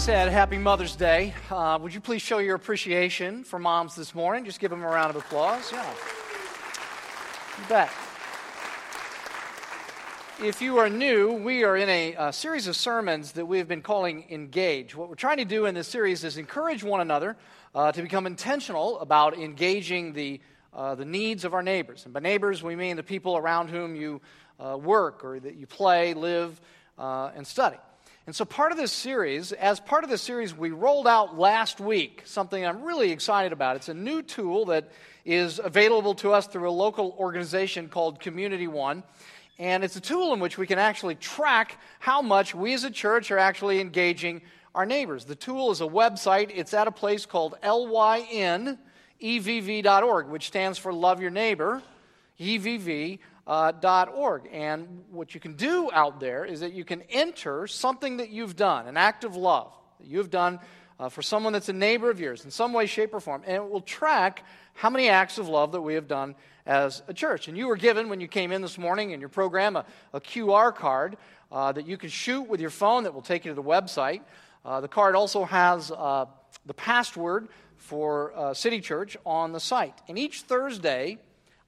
said, Happy Mother's Day. Uh, would you please show your appreciation for moms this morning? Just give them a round of applause. Yeah. You bet. If you are new, we are in a, a, series of sermons that we have been calling Engage. What we're trying to do in this series is encourage one another uh, to become intentional about engaging the, uh, the needs of our neighbors. And by neighbors, we mean the people around whom you uh, work or that you play, live, uh, and study. And so, part of this series, as part of this series, we rolled out last week something I'm really excited about. It's a new tool that is available to us through a local organization called Community One. And it's a tool in which we can actually track how much we as a church are actually engaging our neighbors. The tool is a website, it's at a place called lynevv.org, which stands for Love Your Neighbor, EVV uh, .org. And what you can do out there is that you can enter something that you've done, an act of love that you've done uh, for someone that's a neighbor of yours in some way, shape, or form. And it will track how many acts of love that we have done as a church. And you were given, when you came in this morning in your program, a, a QR card uh, that you can shoot with your phone that will take you to the website. Uh, the card also has uh, the password for uh, City Church on the site. And each Thursday,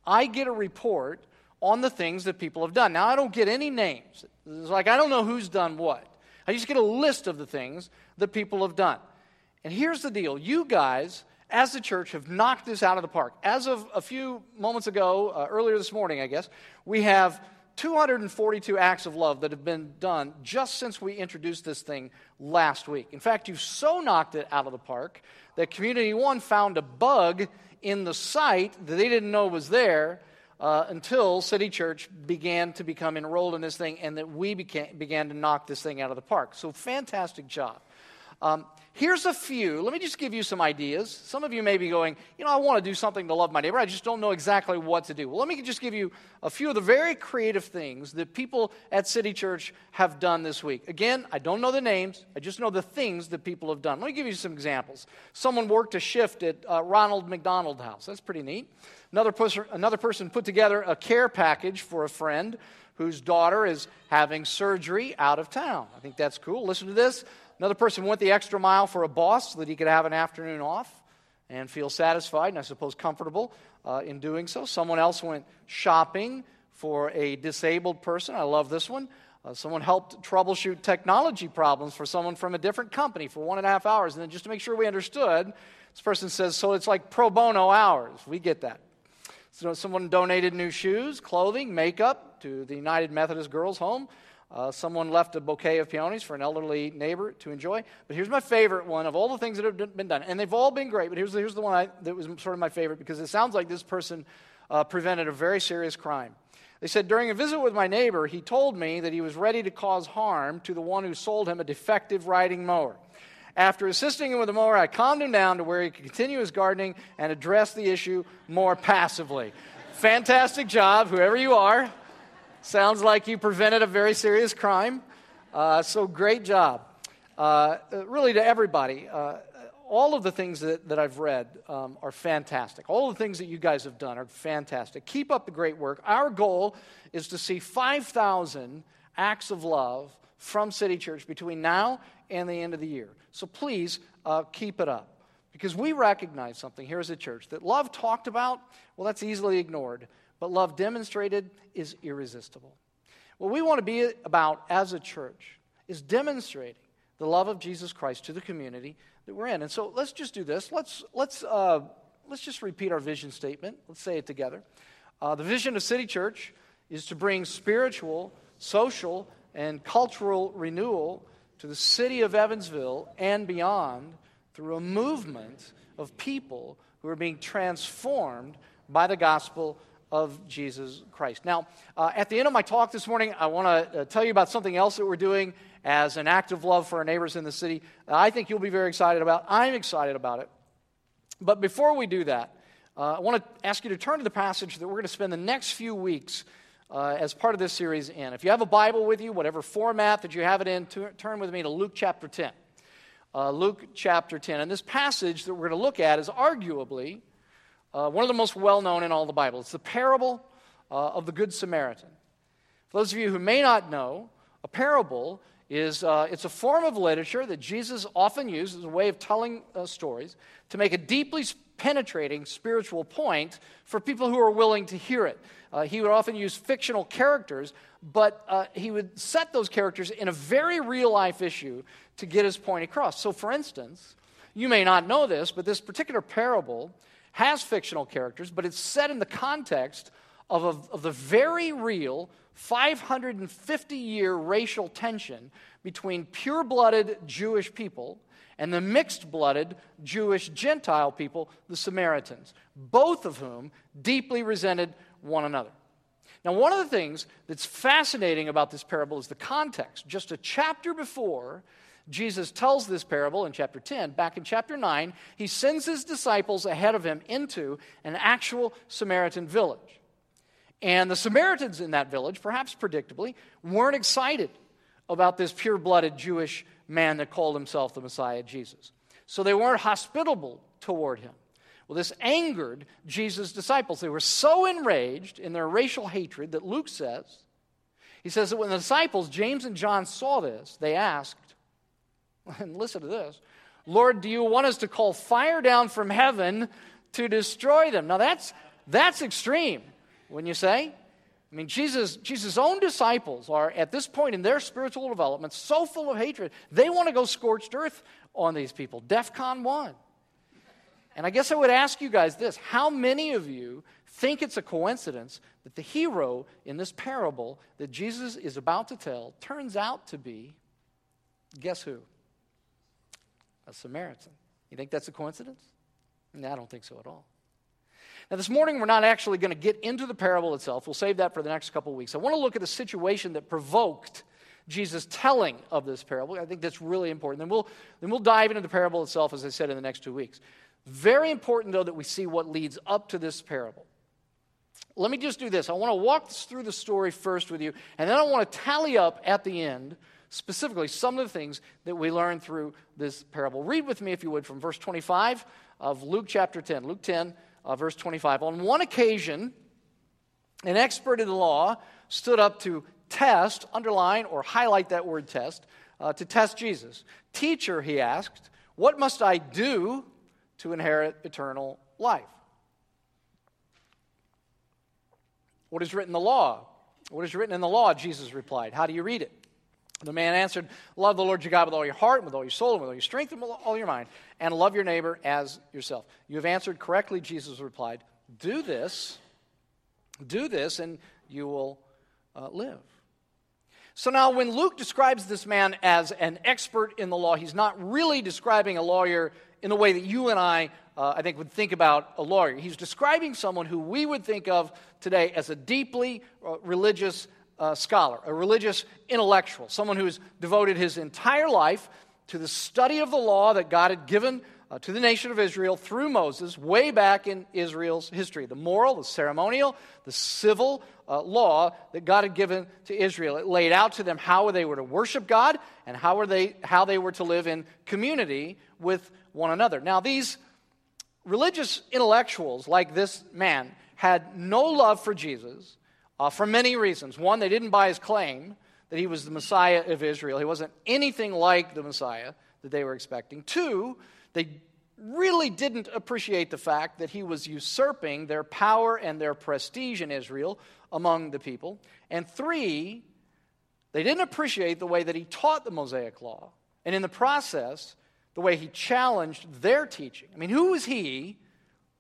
I get a report on the things that people have done. Now, I don't get any names. It's like I don't know who's done what. I just get a list of the things that people have done. And here's the deal you guys, as the church, have knocked this out of the park. As of a few moments ago, uh, earlier this morning, I guess, we have 242 acts of love that have been done just since we introduced this thing last week. In fact, you've so knocked it out of the park that Community One found a bug in the site that they didn't know was there uh, until City Church began to become enrolled in this thing and that we began, began to knock this thing out of the park. So, fantastic job. Um, here's a few. Let me just give you some ideas. Some of you may be going, you know, I want to do something to love my neighbor. I just don't know exactly what to do. Well, let me just give you a few of the very creative things that people at City Church have done this week. Again, I don't know the names, I just know the things that people have done. Let me give you some examples. Someone worked a shift at uh, Ronald McDonald House. That's pretty neat. Another person, another person put together a care package for a friend whose daughter is having surgery out of town. I think that's cool. Listen to this. Another person went the extra mile for a boss so that he could have an afternoon off and feel satisfied and I suppose comfortable uh, in doing so. Someone else went shopping for a disabled person. I love this one. Uh, someone helped troubleshoot technology problems for someone from a different company for one and a half hours. And then just to make sure we understood, this person says, so it's like pro bono hours. We get that. So someone donated new shoes, clothing, makeup to the United Methodist Girls Home. Uh, someone left a bouquet of peonies for an elderly neighbor to enjoy. But here's my favorite one of all the things that have been done. And they've all been great, but here's, here's the one I, that was sort of my favorite because it sounds like this person uh, prevented a very serious crime. They said, During a visit with my neighbor, he told me that he was ready to cause harm to the one who sold him a defective riding mower. After assisting him with the mower, I calmed him down to where he could continue his gardening and address the issue more passively. Fantastic job, whoever you are. Sounds like you prevented a very serious crime. Uh, so, great job. Uh, really, to everybody, uh, all of the things that, that I've read um, are fantastic. All the things that you guys have done are fantastic. Keep up the great work. Our goal is to see 5,000 acts of love from City Church between now and the end of the year. So please uh, keep it up. Because we recognize something here as a church that love talked about, well, that's easily ignored, but love demonstrated is irresistible. What we want to be about as a church is demonstrating the love of Jesus Christ to the community that we're in. And so let's just do this. Let's, let's, uh, let's just repeat our vision statement. Let's say it together. Uh, the vision of City Church is to bring spiritual, social, and cultural renewal to the city of Evansville and beyond through a movement of people who are being transformed by the gospel of Jesus Christ. Now, uh, at the end of my talk this morning, I want to uh, tell you about something else that we're doing as an act of love for our neighbors in the city. I think you'll be very excited about. I'm excited about it. But before we do that, uh, I want to ask you to turn to the passage that we're going to spend the next few weeks uh, as part of this series in. If you have a Bible with you, whatever format that you have it in, to, turn with me to Luke chapter 10. Uh, Luke chapter 10. And this passage that we're going to look at is arguably uh, one of the most well known in all the Bible. It's the parable uh, of the Good Samaritan. For those of you who may not know, a parable is uh, it's a form of literature that Jesus often used as a way of telling uh, stories to make a deeply penetrating spiritual point for people who are willing to hear it. Uh, he would often use fictional characters, but uh, he would set those characters in a very real life issue to get his point across. So, for instance, you may not know this, but this particular parable has fictional characters, but it's set in the context of, a, of the very real 550 year racial tension between pure blooded Jewish people and the mixed blooded Jewish Gentile people, the Samaritans, both of whom deeply resented one another. Now, one of the things that's fascinating about this parable is the context. Just a chapter before, Jesus tells this parable in chapter 10. Back in chapter 9, he sends his disciples ahead of him into an actual Samaritan village. And the Samaritans in that village, perhaps predictably, weren't excited about this pure blooded Jewish man that called himself the Messiah, Jesus. So they weren't hospitable toward him. Well, this angered Jesus' disciples. They were so enraged in their racial hatred that Luke says, he says that when the disciples, James and John, saw this, they asked, and listen to this, Lord, do you want us to call fire down from heaven to destroy them? Now that's, that's extreme wouldn't you say? I mean, Jesus, Jesus' own disciples are at this point in their spiritual development so full of hatred, they want to go scorched earth on these people. DEFCON 1. And I guess I would ask you guys this how many of you think it's a coincidence that the hero in this parable that Jesus is about to tell turns out to be, guess who? A Samaritan. You think that's a coincidence? No, I don't think so at all. Now, this morning, we're not actually going to get into the parable itself. We'll save that for the next couple weeks. I want to look at the situation that provoked Jesus' telling of this parable. I think that's really important. Then we'll, then we'll dive into the parable itself, as I said, in the next two weeks. Very important, though, that we see what leads up to this parable. Let me just do this. I want to walk through the story first with you, and then I want to tally up at the end specifically some of the things that we learn through this parable. Read with me, if you would, from verse 25 of Luke chapter 10. Luke 10, uh, verse 25. On one occasion, an expert in the law stood up to test, underline, or highlight that word test, uh, to test Jesus. Teacher, he asked, what must I do to inherit eternal life? What is written in the law? What is written in the law? Jesus replied. How do you read it? The man answered, Love the Lord your God with all your heart, with all your soul, and with all your strength, and with all your mind, and love your neighbor as yourself. You have answered correctly, Jesus replied. Do this, do this, and you will uh, live. So now, when Luke describes this man as an expert in the law, he's not really describing a lawyer in the way that you and I, uh, I think, would think about a lawyer. He's describing someone who we would think of today as a deeply uh, religious uh, scholar, a religious intellectual, someone who has devoted his entire life to the study of the law that God had given uh, to the nation of Israel through Moses way back in Israel's history. The moral, the ceremonial, the civil uh, law that God had given to Israel. It laid out to them how they were to worship God and how, were they, how they were to live in community with one another. Now, these religious intellectuals, like this man, had no love for Jesus uh, for many reasons. One, they didn't buy his claim that he was the Messiah of Israel, he wasn't anything like the Messiah that they were expecting. Two, they really didn't appreciate the fact that he was usurping their power and their prestige in Israel among the people. And three, they didn't appreciate the way that he taught the Mosaic law. And in the process, the way he challenged their teaching. I mean, who was he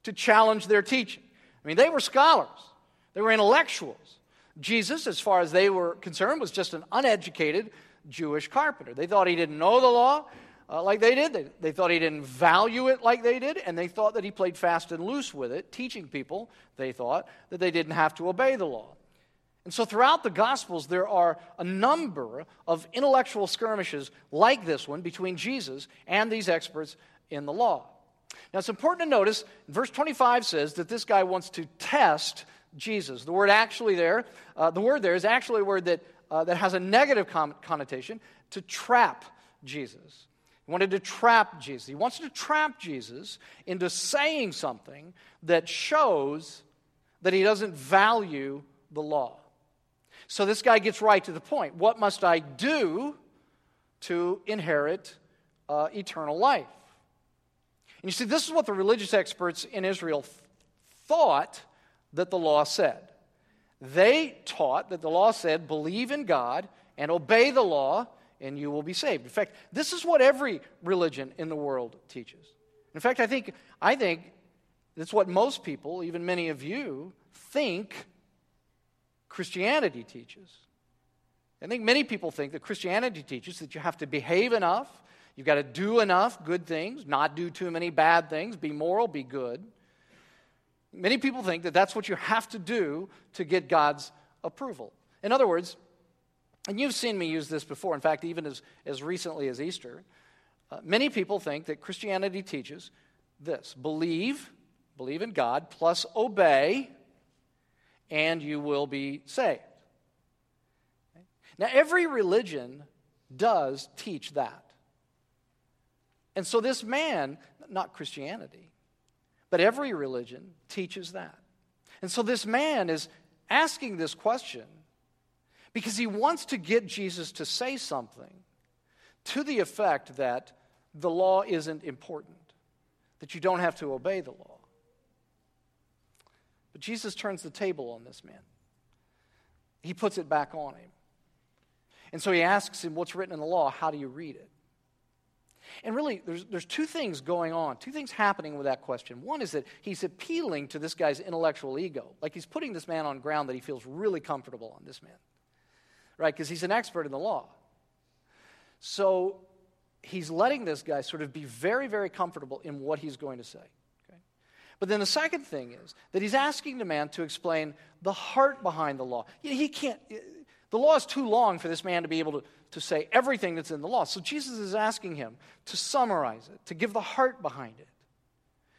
to challenge their teaching? I mean, they were scholars. They were intellectuals. Jesus, as far as they were concerned, was just an uneducated Jewish carpenter. They thought he didn't know the law uh, like they did. They, they thought he didn't value it like they did, and they thought that he played fast and loose with it, teaching people, they thought, that they didn't have to obey the law. And so throughout the Gospels, there are a number of intellectual skirmishes like this one between Jesus and these experts in the law. Now, it's important to notice, verse 25 says that this guy wants to test Jesus. The word actually there, uh, the word there is actually a word that, uh, that has a negative connotation to trap Jesus. He wanted to trap Jesus. He wants to trap Jesus into saying something that shows that he doesn't value the law. So this guy gets right to the point. What must I do to inherit uh, eternal life. And you see, this is what the religious experts in Israel th- thought that the law said. They taught that the law said, believe in God and obey the law, and you will be saved. In fact, this is what every religion in the world teaches. In fact, I think, I think that's what most people, even many of you, think Christianity teaches. I think many people think that Christianity teaches that you have to behave enough, you've got to do enough good things, not do too many bad things, be moral, be good. Many people think that that's what you have to do to get God's approval. In other words, and you've seen me use this before, in fact, even as, as recently as Easter, uh, many people think that Christianity teaches this believe, believe in God, plus obey, and you will be saved. Now, every religion does teach that. And so this man, not Christianity, but every religion teaches that. And so this man is asking this question because he wants to get Jesus to say something to the effect that the law isn't important, that you don't have to obey the law. But Jesus turns the table on this man, he puts it back on him. And so he asks him, What's written in the law? How do you read it? And really, there's, there's two things going on, two things happening with that question. One is that he's appealing to this guy's intellectual ego. Like he's putting this man on ground that he feels really comfortable on, this man, right? Because he's an expert in the law. So he's letting this guy sort of be very, very comfortable in what he's going to say. Okay? But then the second thing is that he's asking the man to explain the heart behind the law. He can't, the law is too long for this man to be able to to say everything that's in the law. So Jesus is asking him to summarize it, to give the heart behind it.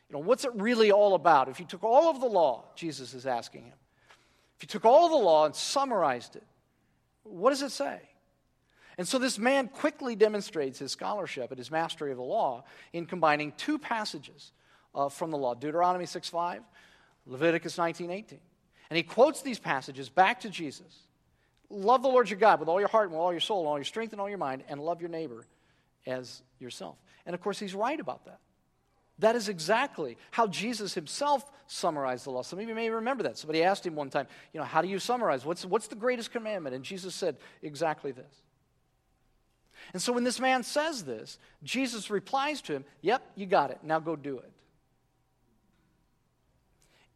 You know, what's it really all about? If you took all of the law, Jesus is asking him, if you took all of the law and summarized it, what does it say? And so this man quickly demonstrates his scholarship and his mastery of the law in combining two passages uh, from the law Deuteronomy 6 5, Leviticus 19 18. And he quotes these passages back to Jesus love the Lord your God with all your heart and with all your soul and all your strength and all your mind, and love your neighbor as yourself. And of course, he's right about that. That is exactly how Jesus himself summarized the law. Some of you may remember that. Somebody asked him one time, you know, how do you summarize? What's, what's the greatest commandment? And Jesus said exactly this. And so when this man says this, Jesus replies to him, Yep, you got it. Now go do it.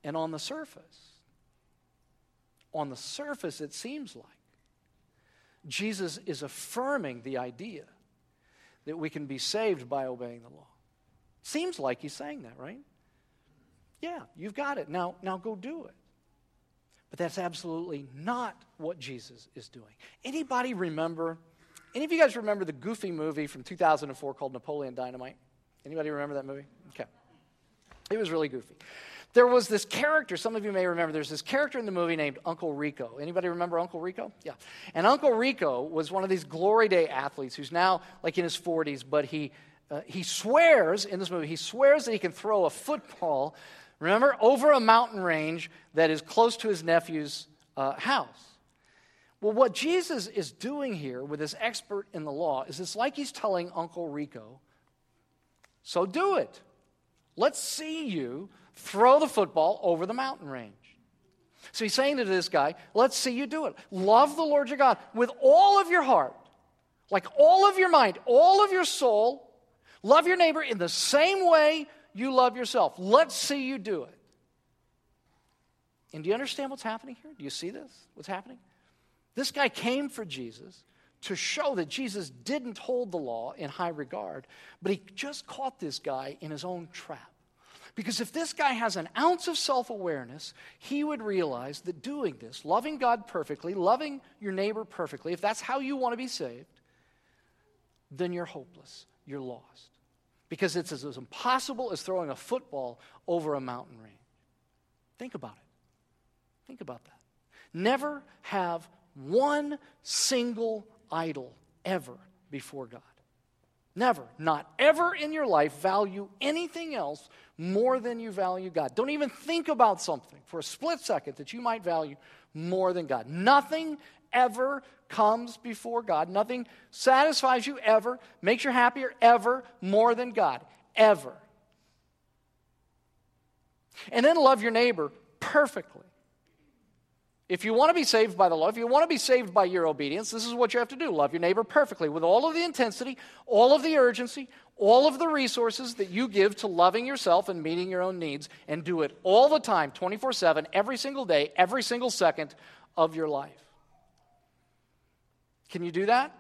And on the surface, on the surface, it seems like Jesus is affirming the idea that we can be saved by obeying the law. Seems like he's saying that, right? Yeah, you've got it. Now, now go do it. But that's absolutely not what Jesus is doing. Anybody remember? Any of you guys remember the goofy movie from 2004 called Napoleon Dynamite? Anybody remember that movie? Okay. It was really goofy there was this character, some of you may remember, there's this character in the movie named Uncle Rico. Anybody remember Uncle Rico? Yeah. And Uncle Rico was one of these glory day athletes who's now like in his 40s, but he, uh, he swears in this movie, he swears that he can throw a football, remember, over a mountain range that is close to his nephew's uh, house. Well, what Jesus is doing here with this expert in the law is it's like he's telling Uncle Rico, so do it. Let's see you throw the football over the mountain range. So he's saying to this guy, let's see you do it. Love the Lord your God with all of your heart, like all of your mind, all of your soul. Love your neighbor in the same way you love yourself. Let's see you do it. And do you understand what's happening here? Do you see this? What's happening? This guy came for Jesus to show that Jesus didn't hold the law in high regard, but he just caught this guy in his own trap. Because if this guy has an ounce of self awareness, he would realize that doing this, loving God perfectly, loving your neighbor perfectly, if that's how you want to be saved, then you're hopeless. You're lost. Because it's as impossible as throwing a football over a mountain range. Think about it. Think about that. Never have one single idol ever before God. Never, not ever in your life value anything else more than you value God. Don't even think about something for a split second that you might value more than God. Nothing ever comes before God. Nothing satisfies you ever, makes you happier ever more than God. Ever. And then love your neighbor perfectly. If you want to be saved by the law, if you want to be saved by your obedience, this is what you have to do love your neighbor perfectly with all of the intensity, all of the urgency, all of the resources that you give to loving yourself and meeting your own needs, and do it all the time, 24 7, every single day, every single second of your life. Can you do that?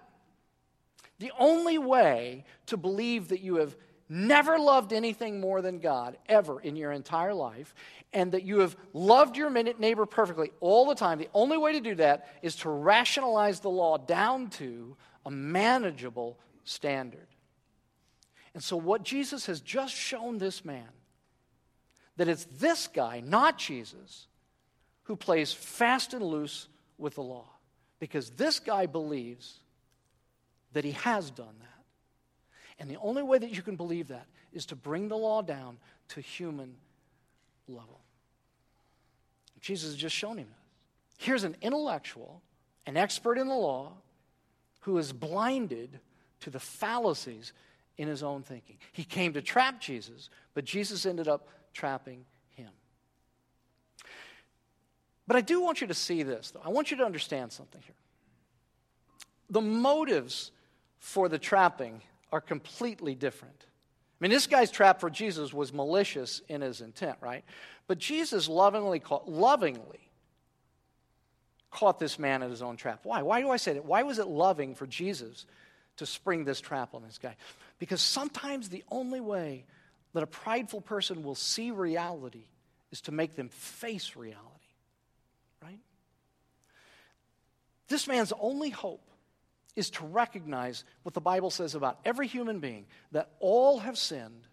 The only way to believe that you have never loved anything more than God ever in your entire life, and that you have loved your neighbor perfectly all the time, the only way to do that is to rationalize the law down to a manageable standard. And so, what Jesus has just shown this man, that it's this guy, not Jesus, who plays fast and loose with the law. Because this guy believes that he has done that. And the only way that you can believe that is to bring the law down to human level. Jesus has just shown him this. Here's an intellectual, an expert in the law, who is blinded to the fallacies in his own thinking. He came to trap Jesus, but Jesus ended up trapping him. But I do want you to see this, though. I want you to understand something here. The motives for the trapping are completely different. I mean, this guy's trap for Jesus was malicious in his intent, right? But Jesus lovingly caught, lovingly caught this man in his own trap. Why? Why do I say that? Why was it loving for Jesus to spring this trap on this guy? Because sometimes the only way that a prideful person will see reality is to make them face reality. Right? This man's only hope is to recognize what the Bible says about every human being that all have sinned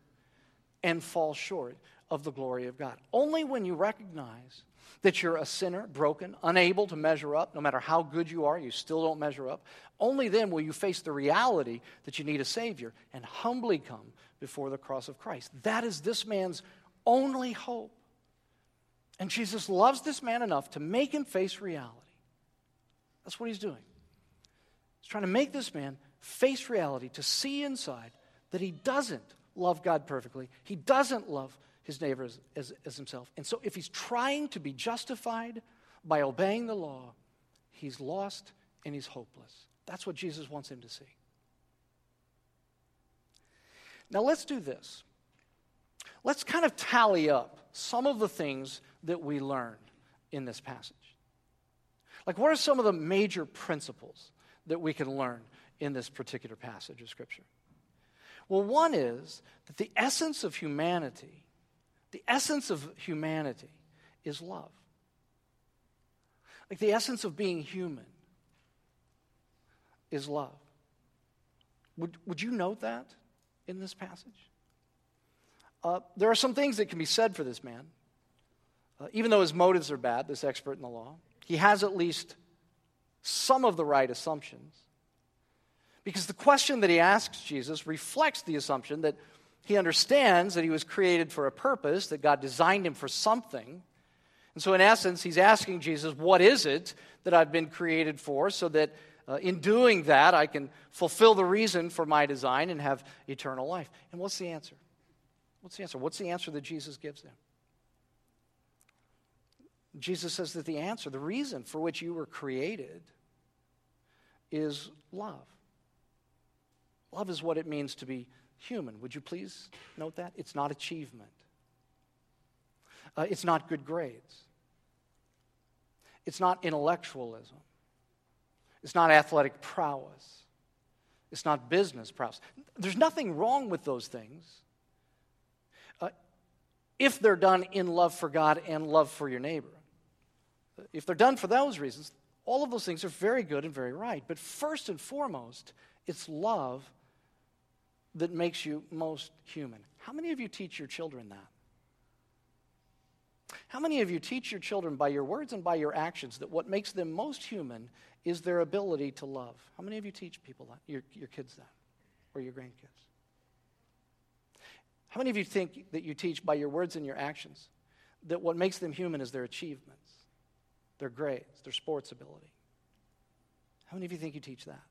and fall short of the glory of God. Only when you recognize that you're a sinner, broken, unable to measure up, no matter how good you are, you still don't measure up. Only then will you face the reality that you need a Savior and humbly come before the cross of Christ. That is this man's only hope. And Jesus loves this man enough to make him face reality. That's what he's doing. He's trying to make this man face reality, to see inside that he doesn't love God perfectly, he doesn't love his neighbor as, as, as, himself. And so, if he's trying to be justified by obeying the law, he's lost and he's hopeless. That's what Jesus wants him to see. Now, let's do this. Let's kind of tally up some of the things that we learned in this passage. Like, what are some of the major principles that we can learn in this particular passage of Scripture? Well, one is that the essence of humanity the essence of humanity is love. Like the essence of being human is love. Would, would you note that in this passage? Uh, there are some things that can be said for this man. Uh, even though his motives are bad, this expert in the law, he has at least some of the right assumptions. Because the question that he asks Jesus reflects the assumption that he understands that he was created for a purpose, that God designed him for something. And so, in essence, he's asking Jesus, What is it that I've been created for? So that uh, in doing that, I can fulfill the reason for my design and have eternal life. And what's the answer? What's the answer? What's the answer that Jesus gives him? Jesus says that the answer, the reason for which you were created, is love. Love is what it means to be human. Would you please note that? It's not achievement, uh, it's not good grades, it's not intellectualism, it's not athletic prowess, it's not business prowess. There's nothing wrong with those things. Uh, if they're done in love for God and love for your neighbor. If they're done for those reasons, all of those things are very good and very right. But first and foremost, it's love that makes you most human. How many of you teach your children that? How many of you teach your children by your words and by your actions that what makes them most human is their ability to love? How many of you teach people that, your, your kids that, or your grandkids? How many of you think that you teach by your words and your actions that what makes them human is their achievements, their grades, their sports ability? How many of you think you teach that?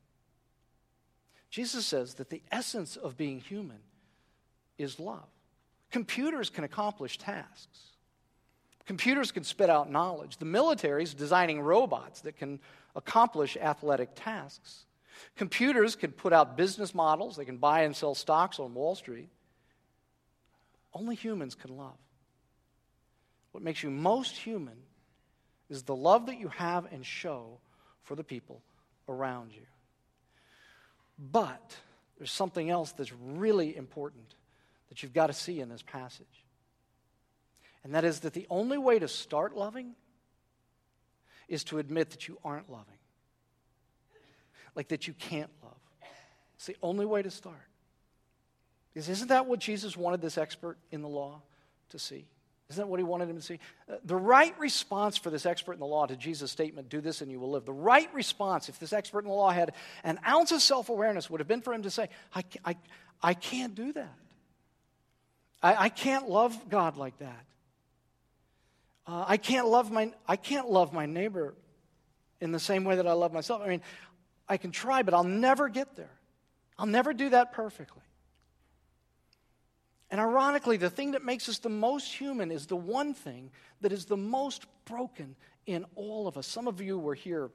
Jesus says that the essence of being human is love. Computers can accomplish tasks. Computers can spit out knowledge. The military is designing robots that can accomplish athletic tasks. Computers can put out business models, they can buy and sell stocks on Wall Street. Only humans can love. What makes you most human is the love that you have and show for the people around you. But there's something else that's really important that you've got to see in this passage. And that is that the only way to start loving is to admit that you aren't loving, like that you can't love. It's the only way to start. Isn't that what Jesus wanted this expert in the law to see? Isn't that what he wanted him to see? Uh, the right response for this expert in the law to Jesus' statement, do this and you will live, the right response, if this expert in the law had an ounce of self awareness, would have been for him to say, I, I, I can't do that. I, I can't love God like that. Uh, I, can't love my, I can't love my neighbor in the same way that I love myself. I mean, I can try, but I'll never get there. I'll never do that perfectly. And ironically, the thing that makes us the most human is the one thing that is the most broken in all of us. Some of you were here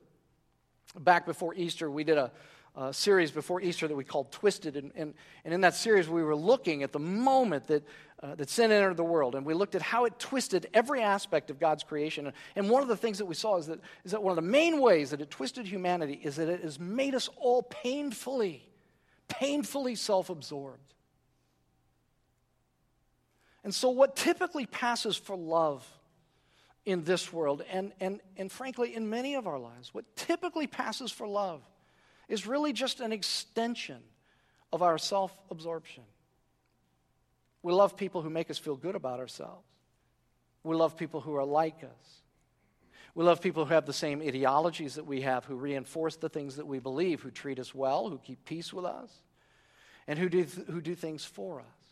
back before Easter. We did a, a series before Easter that we called Twisted. And, and, and, in that series, we were looking at the moment that, uh, that sin entered the world. And we looked at how it twisted every aspect of God's creation. And one of the things that we saw is that, is that one of the main ways that it twisted humanity is that it has made us all painfully, painfully self absorbed. And so, what typically passes for love in this world, and, and, and frankly, in many of our lives, what typically passes for love is really just an extension of our self absorption. We love people who make us feel good about ourselves. We love people who are like us. We love people who have the same ideologies that we have, who reinforce the things that we believe, who treat us well, who keep peace with us, and who do, who do things for us.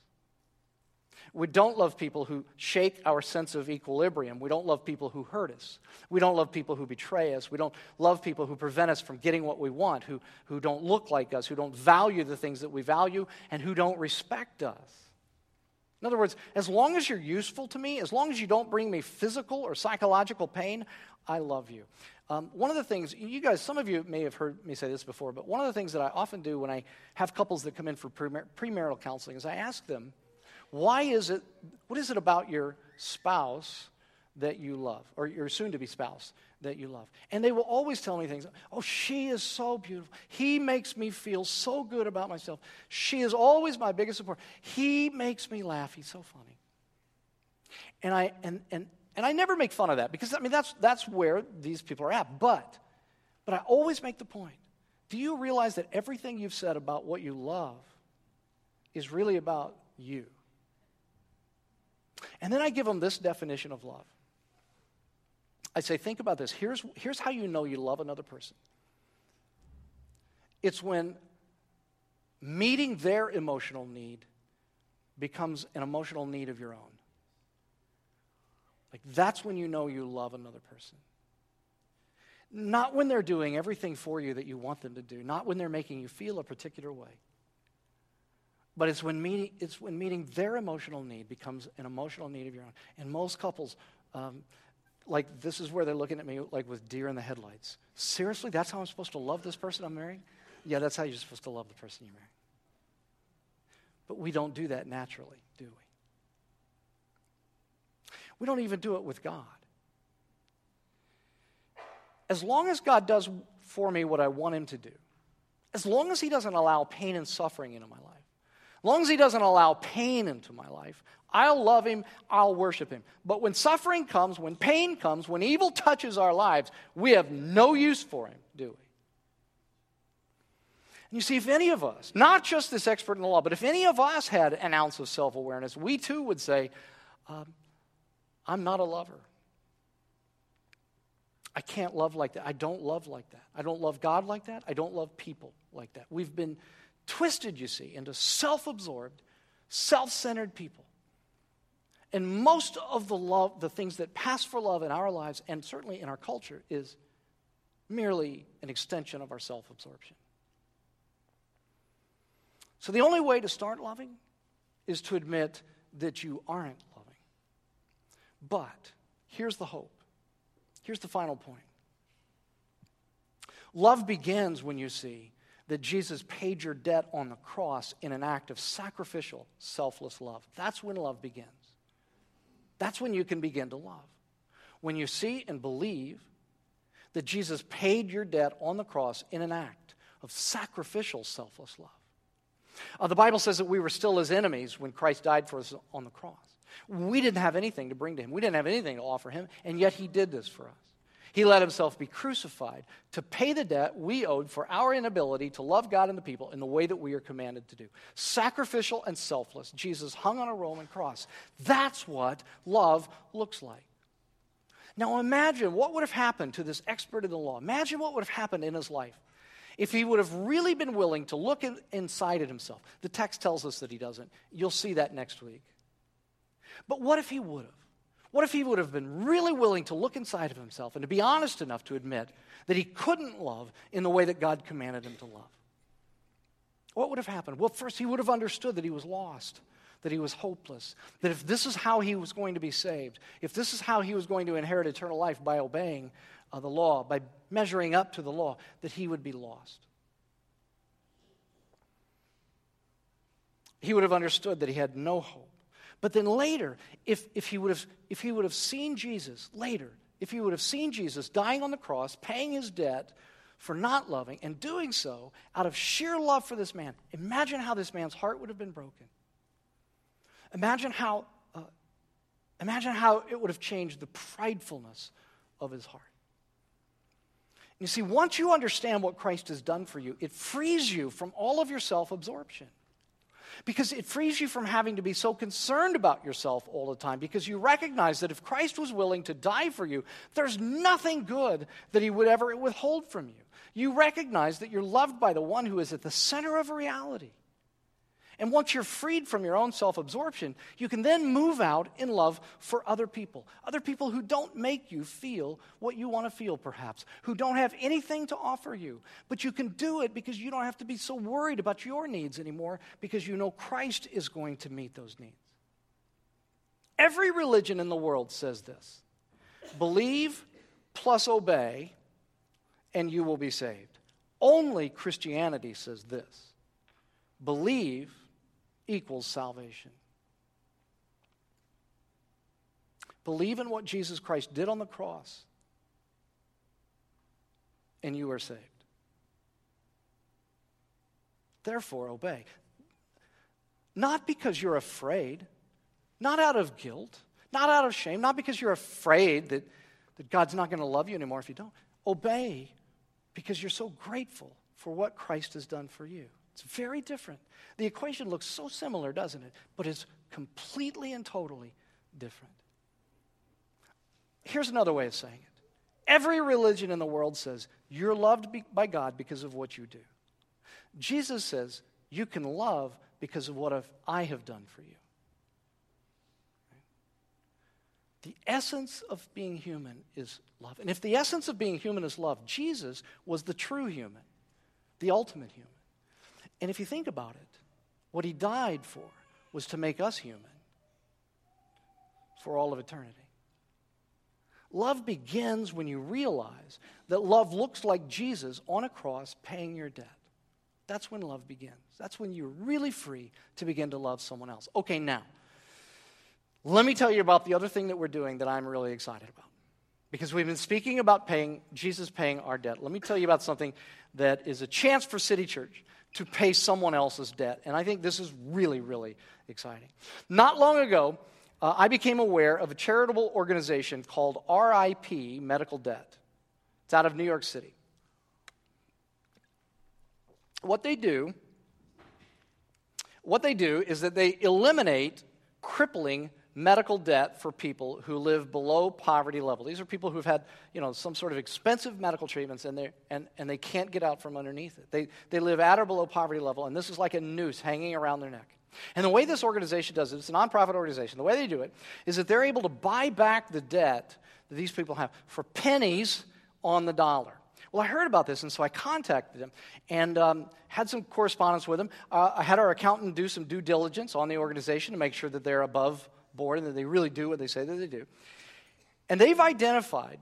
We don't love people who shake our sense of equilibrium. We don't love people who hurt us. We don't love people who betray us. We don't love people who prevent us from getting what we want, who, who don't look like us, who don't value the things that we value, and who don't respect us. In other words, as long as you're useful to me, as long as you don't bring me physical or psychological pain, I love you. Um, one of the things, you guys, some of you may have heard me say this before, but one of the things that I often do when I have couples that come in for premarital counseling is I ask them, why is it, what is it about your spouse that you love, or your soon to be spouse that you love? And they will always tell me things. Oh, she is so beautiful. He makes me feel so good about myself. She is always my biggest support. He makes me laugh. He's so funny. And I, and, and, and I never make fun of that because, I mean, that's, that's where these people are at. But, but I always make the point do you realize that everything you've said about what you love is really about you? And then I give them this definition of love. I say, think about this. Here's, here's how you know you love another person it's when meeting their emotional need becomes an emotional need of your own. Like, that's when you know you love another person. Not when they're doing everything for you that you want them to do, not when they're making you feel a particular way. But it's when, meeting, it's when meeting their emotional need becomes an emotional need of your own. And most couples, um, like, this is where they're looking at me like with deer in the headlights. Seriously, that's how I'm supposed to love this person I'm marrying? Yeah, that's how you're supposed to love the person you're marrying. But we don't do that naturally, do we? We don't even do it with God. As long as God does for me what I want Him to do, as long as He doesn't allow pain and suffering into my life, long as He doesn't allow pain into my life, I'll love Him, I'll worship Him. But when suffering comes, when pain comes, when evil touches our lives, we have no use for Him, do we? And you see, if any of us, not just this expert in the law, but if any of us had an ounce of self awareness, we too would say, um, I'm not a lover. I can't love like that. I don't love like that. I don't love God like that. I don't love people like that. We've been twisted, you see, into self absorbed, self centered people. And most of the love, the things that pass for love in our lives and certainly in our culture is merely an extension of our self absorption. So the only way to start loving is to admit that you aren't loving. But here's the hope. Here's the final point. Love begins when you see that Jesus paid your debt on the cross in an act of sacrificial, selfless love. That's when love begins. That's when you can begin to love. When you see and believe that Jesus paid your debt on the cross in an act of sacrificial, selfless love. Uh, the Bible says that we were still his enemies when Christ died for us on the cross. We didn't have anything to bring to him, we didn't have anything to offer him, and yet he did this for us. He let himself be crucified to pay the debt we owed for our inability to love God and the people in the way that we are commanded to do. Sacrificial and selfless. Jesus hung on a Roman cross. That's what love looks like. Now imagine what would have happened to this expert in the law. Imagine what would have happened in his life if he would have really been willing to look in, inside at himself. The text tells us that he doesn't. You'll see that next week. But what if he would have? What if he would have been really willing to look inside of himself and to be honest enough to admit that he couldn't love in the way that God commanded him to love? What would have happened? Well, first, he would have understood that he was lost, that he was hopeless, that if this is how he was going to be saved, if this is how he was going to inherit eternal life by obeying uh, the law, by measuring up to the law, that he would be lost. He would have understood that he had no hope. But then later, if, if, he would have, if he would have seen Jesus, later, if he would have seen Jesus dying on the cross, paying his debt for not loving, and doing so out of sheer love for this man, imagine how this man's heart would have been broken. Imagine how, uh, imagine how it would have changed the pridefulness of his heart. You see, once you understand what Christ has done for you, it frees you from all of your self absorption. Because it frees you from having to be so concerned about yourself all the time because you recognize that if Christ was willing to die for you, there's nothing good that he would ever withhold from you. You recognize that you're loved by the one who is at the center of reality. And once you're freed from your own self absorption, you can then move out in love for other people. Other people who don't make you feel what you want to feel, perhaps, who don't have anything to offer you. But you can do it because you don't have to be so worried about your needs anymore because you know Christ is going to meet those needs. Every religion in the world says this believe plus obey, and you will be saved. Only Christianity says this believe equals salvation. Believe in what Jesus Christ did on the cross, and you are saved. Therefore, obey. Not because you're afraid, not out of guilt, not out of shame, not because you're afraid that, that God's not going to love you anymore if you don't. Obey because you're so grateful for what Christ has done for you. It's very different. The equation looks so similar, doesn't it? But it's completely and totally different. Here's another way of saying it every religion in the world says you're loved by God because of what you do. Jesus says you can love because of what I have done for you. The essence of being human is love. And if the essence of being human is love, Jesus was the true human, the ultimate human. And if you think about it, what he died for was to make us human for all of eternity. Love begins when you realize that love looks like Jesus on a cross paying your debt. That's when love begins. That's when you're really free to begin to love someone else. Okay, now, let me tell you about the other thing that we're doing that I'm really excited about. Because we've been speaking about paying, Jesus paying our debt. Let me tell you about something that is a chance for City Church to pay someone else's debt. And I think this is really, really exciting. Not long ago, uh, I became aware of a charitable organization called RIP Medical Debt. It's out of New York City. What they do, what they do is that they eliminate crippling medical debt for people who live below poverty level. These are people who've had, you know, some sort of expensive medical treatments and, they and, and they can't get out from underneath it. They, they live at or below poverty level, and this is like a noose hanging around their neck. And the way this organization does it, it's a nonprofit organization, the way they do it is that they're able to buy back the debt that these people have for pennies on the dollar. Well, I heard about this, and so I contacted him and um, had some correspondence with him. Uh, I had our accountant do some due diligence on the organization to make sure that they're above board and that they really do what they say that they do. And they've identified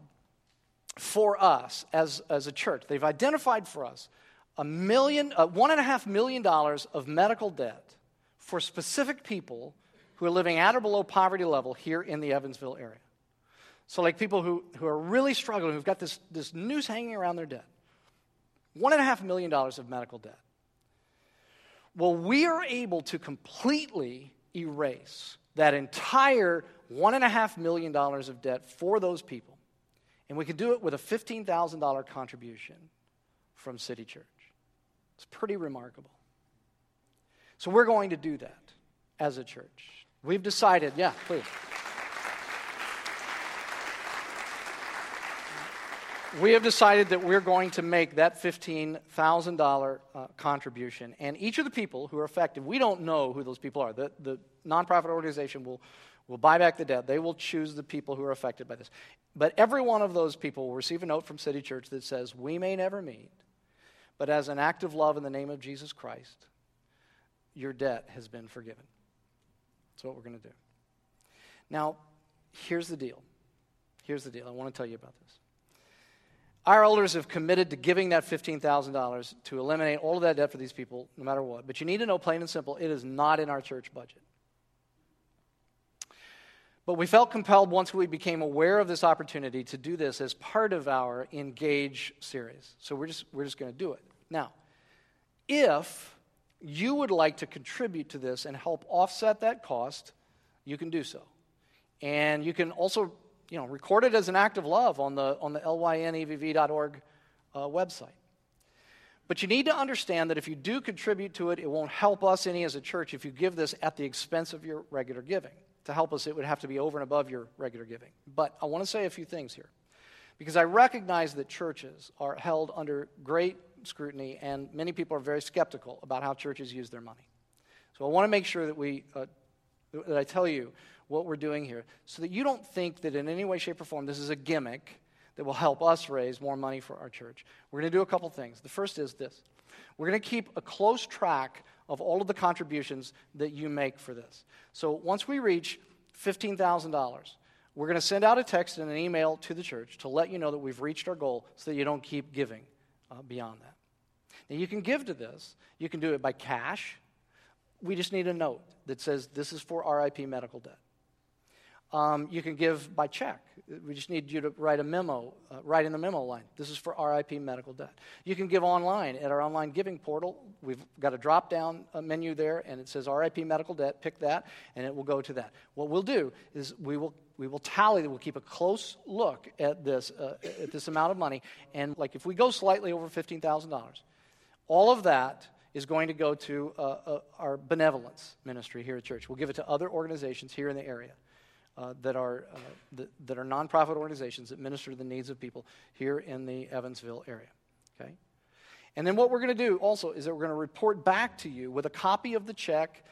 for us as, as a church, they've identified for us a million, uh, one and a half million dollars of medical debt for specific people who are living at or below poverty level here in the Evansville area. So, like people who, who are really struggling, who've got this, this noose hanging around their debt. One and a half million dollars of medical debt. Well, we are able to completely erase that entire one and a half million dollars of debt for those people. And we can do it with a $15,000 contribution from City Church. It's pretty remarkable. So we're going to do that as a church. We've decided, yeah, please. We have decided that we're going to make that $15,000 uh, contribution. And each of the people who are affected, we don't know who those people are. The, the nonprofit organization will, will buy back the debt. They will choose the people who are affected by this. But every one of those people will receive a note from City Church that says, We may never meet, but as an act of love in the name of Jesus Christ, your debt has been forgiven. That's what we're going to do. Now, here's the deal. Here's the deal. I want to tell you about this. Our elders have committed to giving that $15,000 to eliminate all of that debt for these people, no matter what. But you need to know, plain and simple, it is not in our church budget. But we felt compelled once we became aware of this opportunity to do this as part of our Engage series. So we're just, we're just going to do it. Now, if you would like to contribute to this and help offset that cost, you can do so. And you can also you know, record it as an act of love on the, on the lynevv.org uh, website. But you need to understand that if you do contribute to it, it won't help us any as a church if you give this at the expense of your regular giving. To help us, it would have to be over and above your regular giving. But I want to say a few things here. Because I recognize that churches are held under great scrutiny, and many people are very skeptical about how churches use their money. So I want to make sure that, we, uh, that I tell you what we're doing here so that you don't think that in any way, shape, or form this is a gimmick that will help us raise more money for our church. We're going to do a couple things. The first is this we're going to keep a close track of all of the contributions that you make for this. So once we reach $15,000, we're going to send out a text and an email to the church to let you know that we've reached our goal so that you don't keep giving uh, beyond that. Now, you can give to this. You can do it by cash. We just need a note that says this is for RIP medical debt. Um, you can give by check. We just need you to write a memo, uh, write in the memo line. This is for RIP medical debt. You can give online at our online giving portal. We've got a drop down uh, menu there, and it says RIP medical debt. Pick that, and it will go to that. What we'll do is we will we will tally, we'll keep a close look at this, uh, at this amount of money. And like if we go slightly over $15,000, all of that is going to go to uh, uh, our benevolence ministry here at church. We'll give it to other organizations here in the area uh, that, are, uh, that, that, are nonprofit organizations that minister to the needs of people here in the Evansville area. Okay? And then what we're going to do also is that we're going to report back to you with a copy of the check.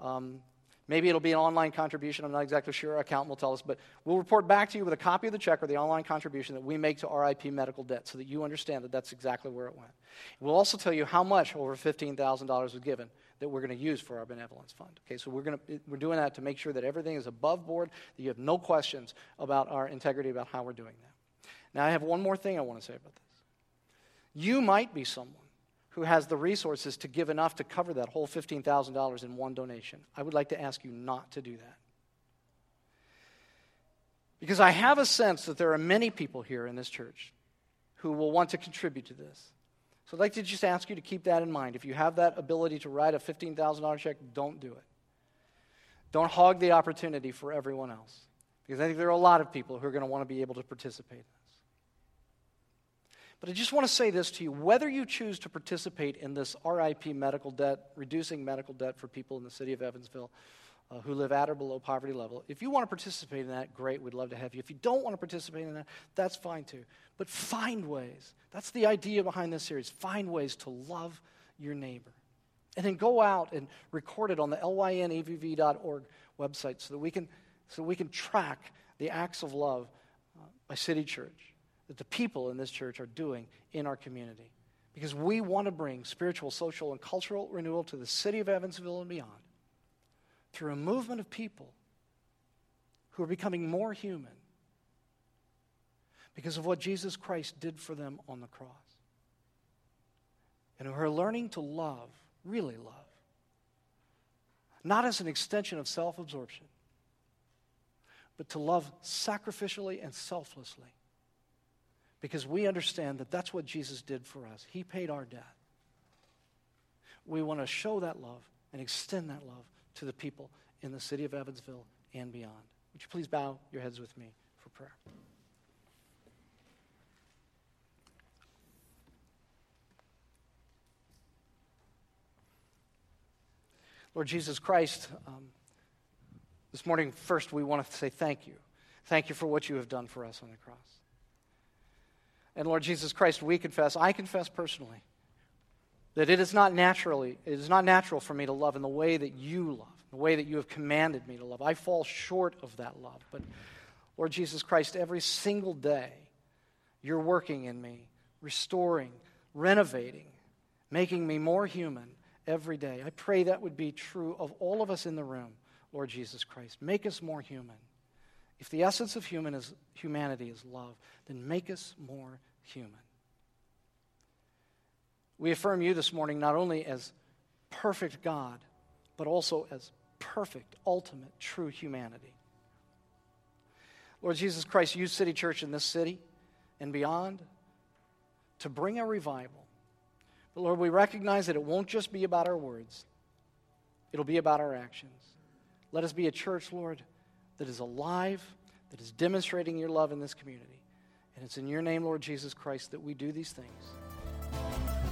Um, maybe it'll be an online contribution. I'm not exactly sure. Our accountant will tell us. But we'll report back to you with a copy of the check or the online contribution that we make to RIP medical debt so that you understand that that's exactly where it went. We'll also tell you how much over $15,000 was given that we're going to use for our benevolence fund. Okay, so we're going to we're doing that to make sure that everything is above board, that you have no questions about our integrity about how we're doing that. Now I have one more thing I want to say about this. You might be someone who has the resources to give enough to cover that whole $15,000 in one donation. I would like to ask you not to do that. Because I have a sense that there are many people here in this church who will want to contribute to this. So I'd like to just ask you to keep that in mind. If you have that ability to write a $15,000 check, don't do it. Don't hog the opportunity for everyone else. Because I think there are a lot of people who are going to want to be able to participate in this. But I just want to say this to you whether you choose to participate in this RIP medical debt, reducing medical debt for people in the city of Evansville uh, who live at or below poverty level, if you want to participate in that, great, we'd love to have you. If you don't want to participate in that, that's fine too. But find ways. That's the idea behind this series. Find ways to love your neighbor. And then go out and record it on the lynevv.org website so that we can, so we can track the acts of love uh, by City Church that the people in this church are doing in our community. Because we want to bring spiritual, social, and cultural renewal to the city of Evansville and beyond through a movement of people who are becoming more human because of what Jesus Christ did for them on the cross. And who are learning to love, really love, not as an extension of self absorption, but to love sacrificially and selflessly. Because we understand that that's what Jesus did for us. He paid our debt. We want to show that love and extend that love to the people in the city of Evansville and beyond. Would you please bow your heads with me for prayer? Lord Jesus Christ, um, this morning, first, we want to say thank you. Thank you for what you have done for us on the cross. And Lord Jesus Christ, we confess, I confess personally, that it is not naturally, it is not natural for me to love in the way that you love, the way that you have commanded me to love. I fall short of that love. But Lord Jesus Christ, every single day, you're working in me, restoring, renovating, making me more human every day. I pray that would be true of all of us in the room, Lord Jesus Christ. Make us more human. If the essence of human is, humanity is love, then make us more human. We affirm you this morning not only as perfect God, but also as perfect, ultimate, true humanity. Lord Jesus Christ, use City Church in this city and beyond to bring a revival but Lord, we recognize that it won't just be about our words, it'll be about our actions. Let us be a church, Lord, that is alive, that is demonstrating your love in this community. And it's in your name, Lord Jesus Christ, that we do these things.